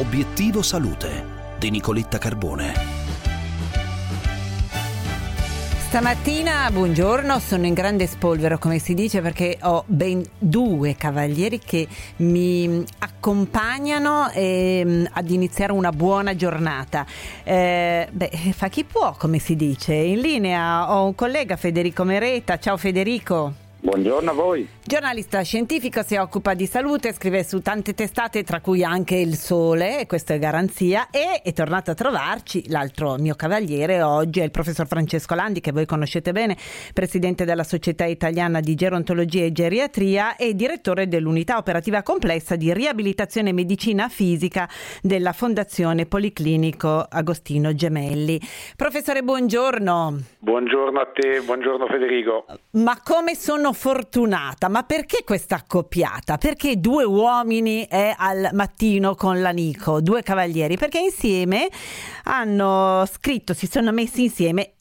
Obiettivo Salute di Nicoletta Carbone. Stamattina, buongiorno, sono in grande spolvero come si dice perché ho ben due cavalieri che mi accompagnano eh, ad iniziare una buona giornata. Eh, beh, fa chi può come si dice. In linea ho un collega Federico Mereta. Ciao Federico. Buongiorno a voi. Giornalista scientifico, si occupa di salute, scrive su tante testate, tra cui anche Il Sole, questo è garanzia, e è tornato a trovarci l'altro mio cavaliere oggi, è il professor Francesco Landi, che voi conoscete bene, presidente della Società Italiana di Gerontologia e Geriatria e direttore dell'unità operativa complessa di riabilitazione e medicina fisica della Fondazione Policlinico Agostino Gemelli. Professore, buongiorno. Buongiorno a te, buongiorno Federico. Ma come sono fortunata, ma perché questa accoppiata? Perché due uomini e al mattino con l'amico, due cavalieri? Perché insieme hanno scritto, si sono messi insieme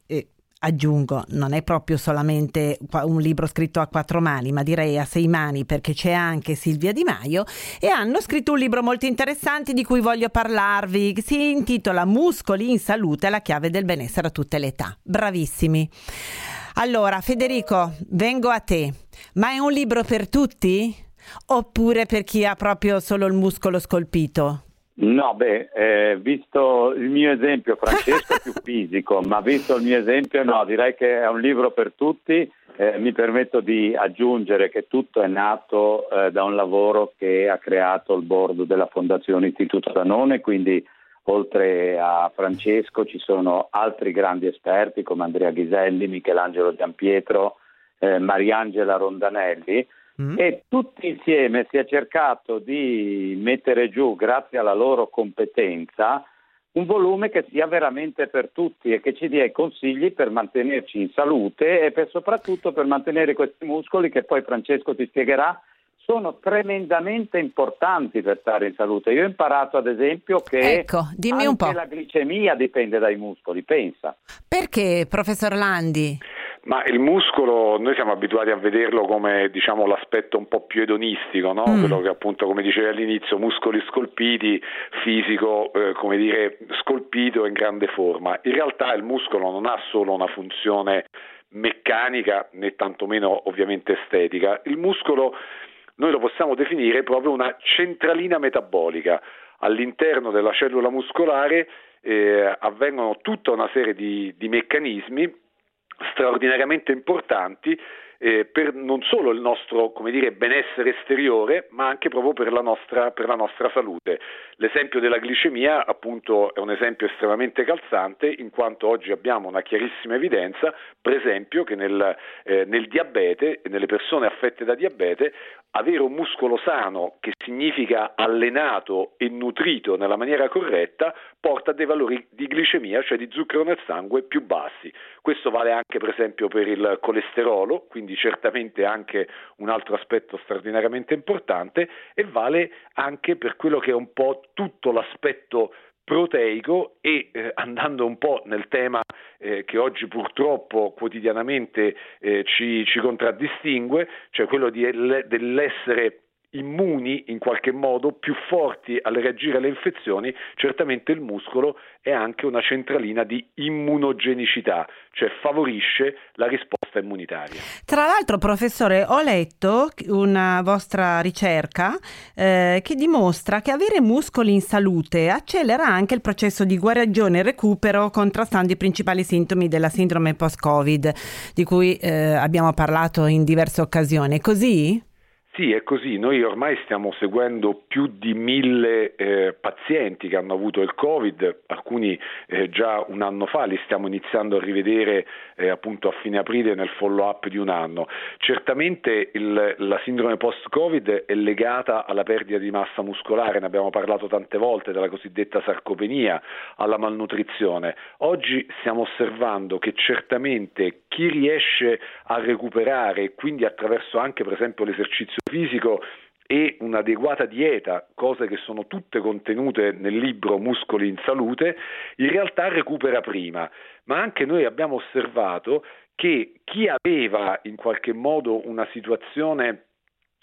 aggiungo, non è proprio solamente un libro scritto a quattro mani, ma direi a sei mani perché c'è anche Silvia Di Maio e hanno scritto un libro molto interessante di cui voglio parlarvi, si intitola Muscoli in salute, la chiave del benessere a tutte le età. Bravissimi. Allora, Federico, vengo a te. Ma è un libro per tutti? Oppure per chi ha proprio solo il muscolo scolpito? No, beh, eh, visto il mio esempio, Francesco è più fisico, ma visto il mio esempio, no, direi che è un libro per tutti. Eh, mi permetto di aggiungere che tutto è nato eh, da un lavoro che ha creato il board della Fondazione Istituto Danone, quindi oltre a Francesco ci sono altri grandi esperti come Andrea Ghiselli, Michelangelo Giampietro, eh, Mariangela Rondanelli mm. e tutti insieme si è cercato di mettere giù, grazie alla loro competenza, un volume che sia veramente per tutti e che ci dia i consigli per mantenerci in salute e per, soprattutto per mantenere questi muscoli che poi Francesco ti spiegherà sono tremendamente importanti per stare in salute. Io ho imparato ad esempio che ecco, anche la glicemia dipende dai muscoli, pensa. Perché, professor Landi? Ma il muscolo, noi siamo abituati a vederlo come diciamo, l'aspetto un po' più edonistico, no? mm. quello che appunto, come dicevi all'inizio, muscoli scolpiti, fisico, eh, come dire, scolpito in grande forma. In realtà il muscolo non ha solo una funzione meccanica né tantomeno ovviamente estetica. Il muscolo noi lo possiamo definire proprio una centralina metabolica. All'interno della cellula muscolare eh, avvengono tutta una serie di, di meccanismi straordinariamente importanti eh, per non solo il nostro dire, benessere esteriore, ma anche proprio per la, nostra, per la, nostra, salute. L'esempio della glicemia appunto è un esempio estremamente calzante in quanto oggi abbiamo una chiarissima evidenza, per esempio, che nel, eh, nel diabete nelle persone affette da diabete avere un muscolo sano, che significa allenato e nutrito nella maniera corretta, porta a dei valori di glicemia, cioè di zucchero nel sangue, più bassi. Questo vale anche per esempio per il colesterolo, quindi certamente anche un altro aspetto straordinariamente importante, e vale anche per quello che è un po' tutto l'aspetto proteico e eh, andando un po' nel tema eh, che oggi purtroppo quotidianamente eh, ci, ci, contraddistingue, cioè quello di, dell'essere immuni in qualche modo, più forti a reagire alle infezioni, certamente il muscolo è anche una centralina di immunogenicità, cioè favorisce la risposta immunitaria. Tra l'altro, professore, ho letto una vostra ricerca eh, che dimostra che avere muscoli in salute accelera anche il processo di guarigione e recupero contrastando i principali sintomi della sindrome post-Covid, di cui eh, abbiamo parlato in diverse occasioni. Così? Sì, è così. Noi ormai stiamo seguendo più di mille eh, pazienti che hanno avuto il Covid, alcuni eh, già un anno fa, li stiamo iniziando a rivedere eh, appunto a fine aprile nel follow-up di un anno. Certamente il, la sindrome post-Covid è legata alla perdita di massa muscolare, ne abbiamo parlato tante volte, della cosiddetta sarcopenia, alla malnutrizione. Oggi stiamo osservando che certamente chi riesce a recuperare quindi attraverso anche per esempio l'esercizio fisico e un'adeguata dieta, cose che sono tutte contenute nel libro Muscoli in salute, in realtà recupera prima. Ma anche noi abbiamo osservato che chi aveva in qualche modo una situazione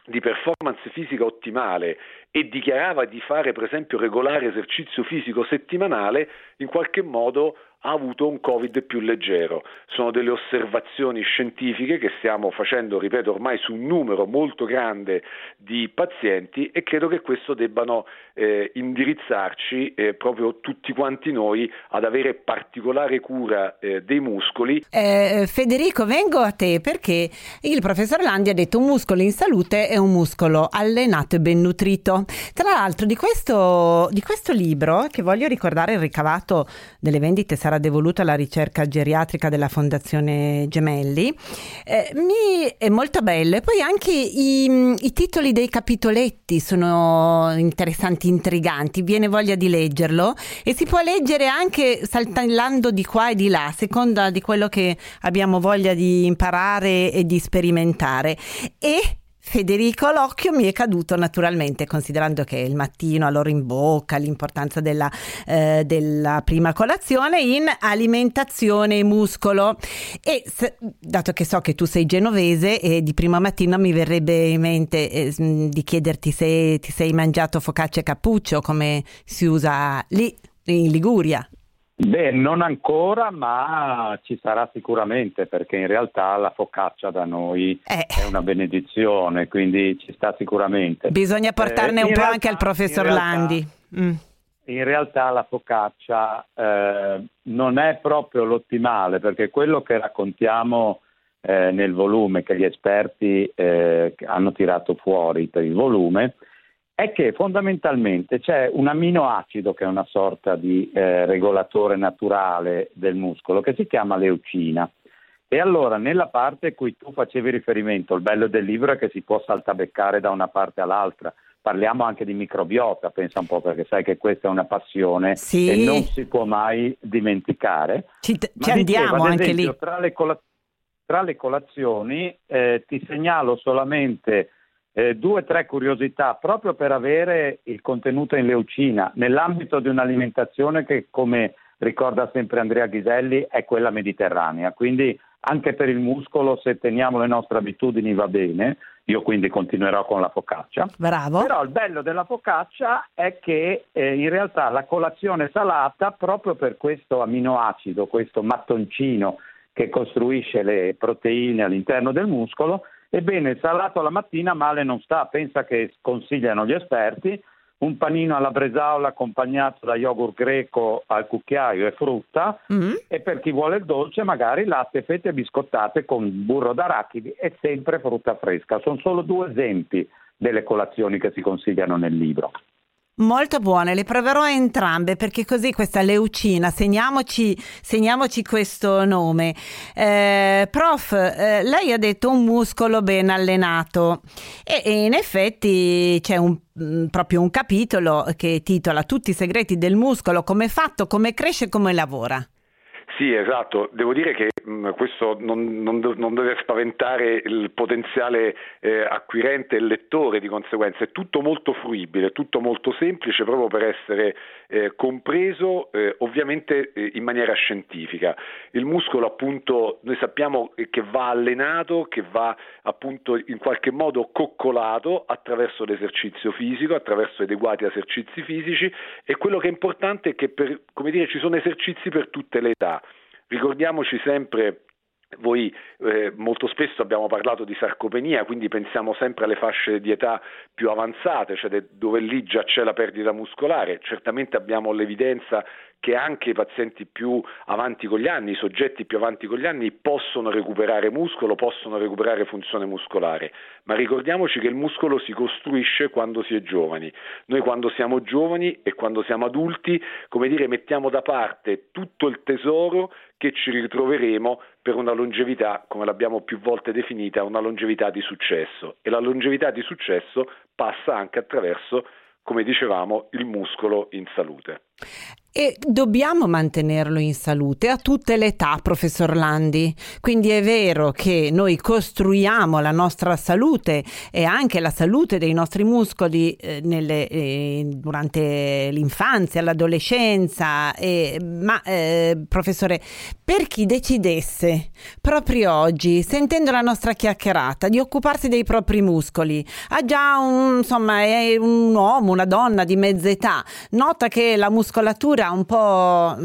di performance fisica ottimale e dichiarava di fare per esempio regolare esercizio fisico settimanale, in qualche modo ha avuto un Covid più leggero. Sono delle osservazioni scientifiche che stiamo facendo, ripeto, ormai su un numero molto grande di pazienti e credo che questo debbano eh, indirizzarci eh, proprio tutti quanti noi ad avere particolare cura eh, dei muscoli. Eh, Federico, vengo a te perché il professor Landi ha detto un muscolo in salute è un muscolo allenato e ben nutrito. Tra l'altro di questo, di questo libro, che voglio ricordare il ricavato delle vendite sarà sarà devoluto alla ricerca geriatrica della Fondazione Gemelli. Eh, mi è molto bello e poi anche i, i, titoli dei capitoletti sono interessanti, intriganti, viene voglia di leggerlo e si può leggere anche saltellando di qua e di là, a seconda di quello che abbiamo voglia di imparare e di sperimentare. E Federico l'occhio mi è caduto naturalmente considerando che il mattino allora in bocca l'importanza della, eh, della prima colazione in alimentazione e muscolo e se, dato che so che tu sei genovese e di prima mattina mi verrebbe in mente eh, di chiederti se ti sei mangiato focaccia e cappuccio come si usa lì in Liguria. Beh, non ancora, ma ci sarà sicuramente perché in realtà la focaccia da noi eh. è una benedizione, quindi ci sta sicuramente. Bisogna portarne eh, un po' realtà, anche al professor realtà, Landi. Mm. In realtà la focaccia eh, non è proprio l'ottimale perché quello che raccontiamo eh, nel volume che gli esperti eh, hanno tirato fuori per il volume è che fondamentalmente c'è un aminoacido che è una sorta di eh, regolatore naturale del muscolo che si chiama leucina. E allora nella parte a cui tu facevi riferimento, il bello del libro è che si può saltabeccare da una parte all'altra. Parliamo anche di microbiota, pensa un po', perché sai che questa è una passione sì. e non si può mai dimenticare. Ci, t- ci andiamo dicevo, anche esempio, lì. Tra le, cola- tra le colazioni eh, ti segnalo solamente eh, due o tre curiosità proprio per avere il contenuto in leucina nell'ambito di un'alimentazione che come ricorda sempre Andrea Ghiselli è quella mediterranea. Quindi anche per il muscolo se teniamo le nostre abitudini va bene. Io quindi continuerò con la focaccia. Bravo. però il bello della focaccia è che eh, in realtà la colazione salata proprio per questo aminoacido questo mattoncino che costruisce le proteine all'interno del muscolo Ebbene, salato alla mattina male non sta, pensa che consigliano gli esperti un panino alla bresaola accompagnato da yogurt greco al cucchiaio e frutta mm-hmm. e per chi vuole il dolce magari latte, fette biscottate con burro d'arachidi e sempre frutta fresca. Sono solo due esempi delle colazioni che si consigliano nel libro. Molto buone, le proverò entrambe perché così questa leucina, segniamoci, segniamoci questo nome. Eh, prof, eh, lei ha detto un muscolo ben allenato e, e in effetti c'è un, mm, proprio un capitolo che titola Tutti i segreti del muscolo, come è fatto, come cresce, come lavora. Sì, esatto. Devo dire che mh, mm, questo non, non, non, deve spaventare il potenziale eh, acquirente e lettore di conseguenza. È tutto molto fruibile, tutto molto semplice proprio per essere eh, compreso eh, ovviamente eh, in maniera scientifica. Il muscolo appunto noi sappiamo che va allenato, che va appunto in qualche modo coccolato attraverso l'esercizio fisico, attraverso adeguati esercizi fisici e quello che è importante è che per, come dire, ci sono esercizi per tutte le età. Ricordiamoci sempre voi eh, molto spesso abbiamo parlato di sarcopenia, quindi pensiamo sempre alle fasce di età più avanzate, cioè de- dove lì già c'è la perdita muscolare. Certamente abbiamo l'evidenza che anche i pazienti più avanti con gli anni, i soggetti più avanti con gli anni possono recuperare muscolo, possono recuperare funzione muscolare, ma ricordiamoci che il muscolo si costruisce quando si è giovani. Noi quando siamo giovani e quando siamo adulti, come dire, mettiamo da parte tutto il tesoro che ci ritroveremo per una longevità, come l'abbiamo più volte definita, una longevità di successo. E la longevità di successo passa anche attraverso come dicevamo, il muscolo in salute. E dobbiamo mantenerlo in salute a tutte le età, professor Landi. Quindi è vero che noi costruiamo la nostra salute e anche la salute dei nostri muscoli eh, nelle, eh, durante l'infanzia, l'adolescenza, eh, ma professore, per chi decidesse proprio oggi, sentendo la nostra chiacchierata, di occuparsi dei propri muscoli, ha già un, insomma, è un uomo, una donna di mezza età, nota che la muscolatura un po'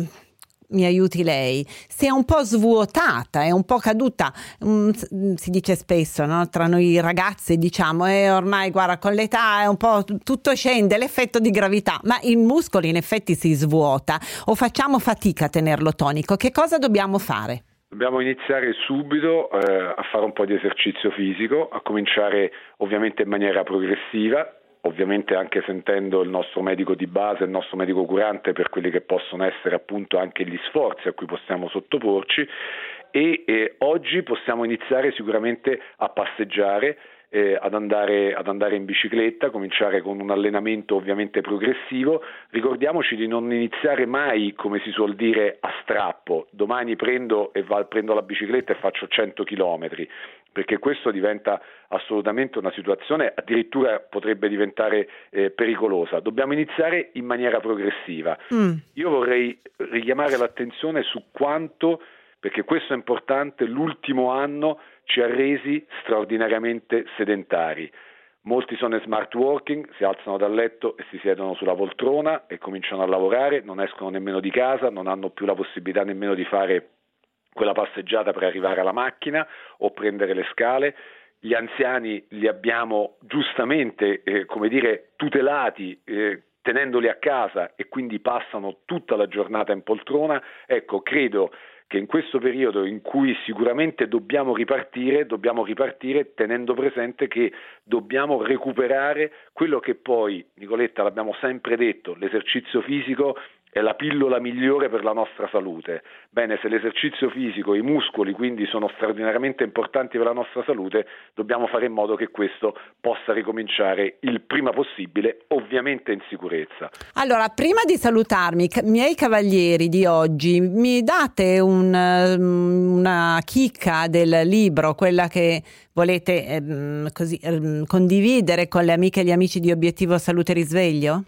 mi aiuti lei, si è un po' svuotata, è un po' caduta, um, si dice spesso no? tra noi ragazzi, diciamo, e eh, ormai guarda con l'età è un po' tutto scende, l'effetto di gravità, ma il muscolo in effetti si svuota o facciamo fatica a tenerlo tonico, che cosa dobbiamo fare? Dobbiamo iniziare subito eh, a fare un po' di esercizio fisico, a cominciare ovviamente in maniera progressiva, ovviamente anche sentendo il nostro medico di base, il nostro medico curante per quelli che possono essere appunto anche gli sforzi a cui possiamo sottoporci e eh, oggi possiamo iniziare sicuramente a passeggiare eh, ad, andare, ad, andare, in bicicletta, cominciare con un allenamento ovviamente progressivo. Ricordiamoci di non iniziare mai, come si suol dire, a strappo. Domani prendo, va, prendo la bicicletta e faccio 100 km, perché questo diventa assolutamente una situazione, addirittura potrebbe diventare eh, pericolosa. Dobbiamo iniziare in maniera progressiva. Mm. Io vorrei richiamare l'attenzione su quanto perché questo è importante, l'ultimo anno ci ha resi straordinariamente sedentari. Molti sono in smart working, si alzano dal letto e si siedono sulla poltrona e cominciano a lavorare, non escono nemmeno di casa, non hanno più la possibilità nemmeno di fare quella passeggiata per arrivare alla macchina o prendere le scale. Gli anziani li abbiamo giustamente, eh, come dire, tutelati eh, tenendoli a casa e quindi passano tutta la giornata in poltrona. Ecco, credo che in questo periodo in cui sicuramente dobbiamo ripartire, dobbiamo ripartire tenendo presente che dobbiamo recuperare quello che poi, Nicoletta, l'abbiamo sempre detto, l'esercizio fisico è la pillola migliore per la nostra salute. Bene, se l'esercizio fisico, i muscoli quindi sono straordinariamente importanti per la nostra salute, dobbiamo fare in modo che questo possa ricominciare il prima possibile, ovviamente in sicurezza. Allora, prima di salutarmi, miei cavalieri di oggi, mi date un, mm, una chicca del libro, quella che volete eh, così, eh, condividere con le amiche e gli amici di Obiettivo Salute Risveglio?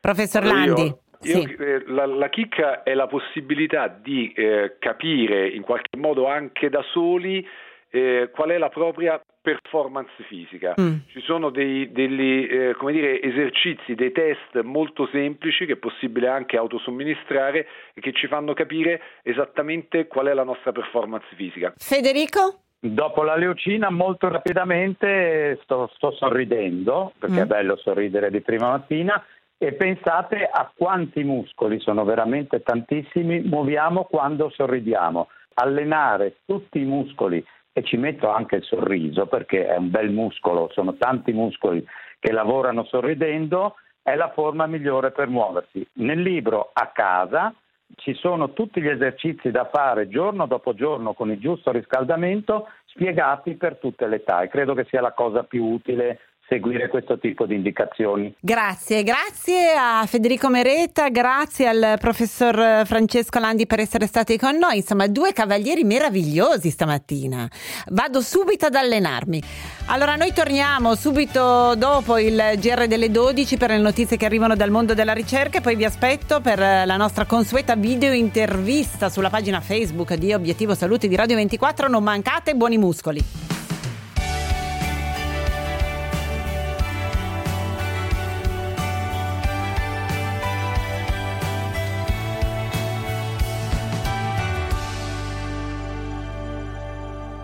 Professor Landi. Io io, sì. eh, la, la, chicca è la possibilità di eh, capire in qualche modo anche da soli eh, qual è la propria performance fisica. Mm. Ci sono dei, degli eh, dire, esercizi, dei test molto semplici che è possibile anche autosomministrare e che ci fanno capire esattamente qual è la nostra performance fisica. Federico? Dopo la leucina molto rapidamente sto, sto sorridendo, perché mm. è bello sorridere di prima mattina, e pensate a quanti muscoli, sono veramente tantissimi, muoviamo quando sorridiamo. Allenare tutti i muscoli e ci metto anche il sorriso perché è un bel muscolo, sono tanti muscoli che lavorano sorridendo, è la forma migliore per muoversi. Nel libro a casa ci sono tutti gli esercizi da fare giorno dopo giorno con il giusto riscaldamento spiegati per tutte le età e credo che sia la cosa più utile seguire questo tipo di indicazioni. Grazie, grazie a Federico Meretta, grazie al professor Francesco Landi per essere stati con noi, insomma due cavalieri meravigliosi stamattina. Vado subito ad allenarmi. Allora noi torniamo subito dopo il GR delle 12 per le notizie che arrivano dal mondo della ricerca e poi vi aspetto per la nostra consueta video intervista sulla pagina Facebook di Obiettivo Salute di Radio 24, non mancate buoni muscoli.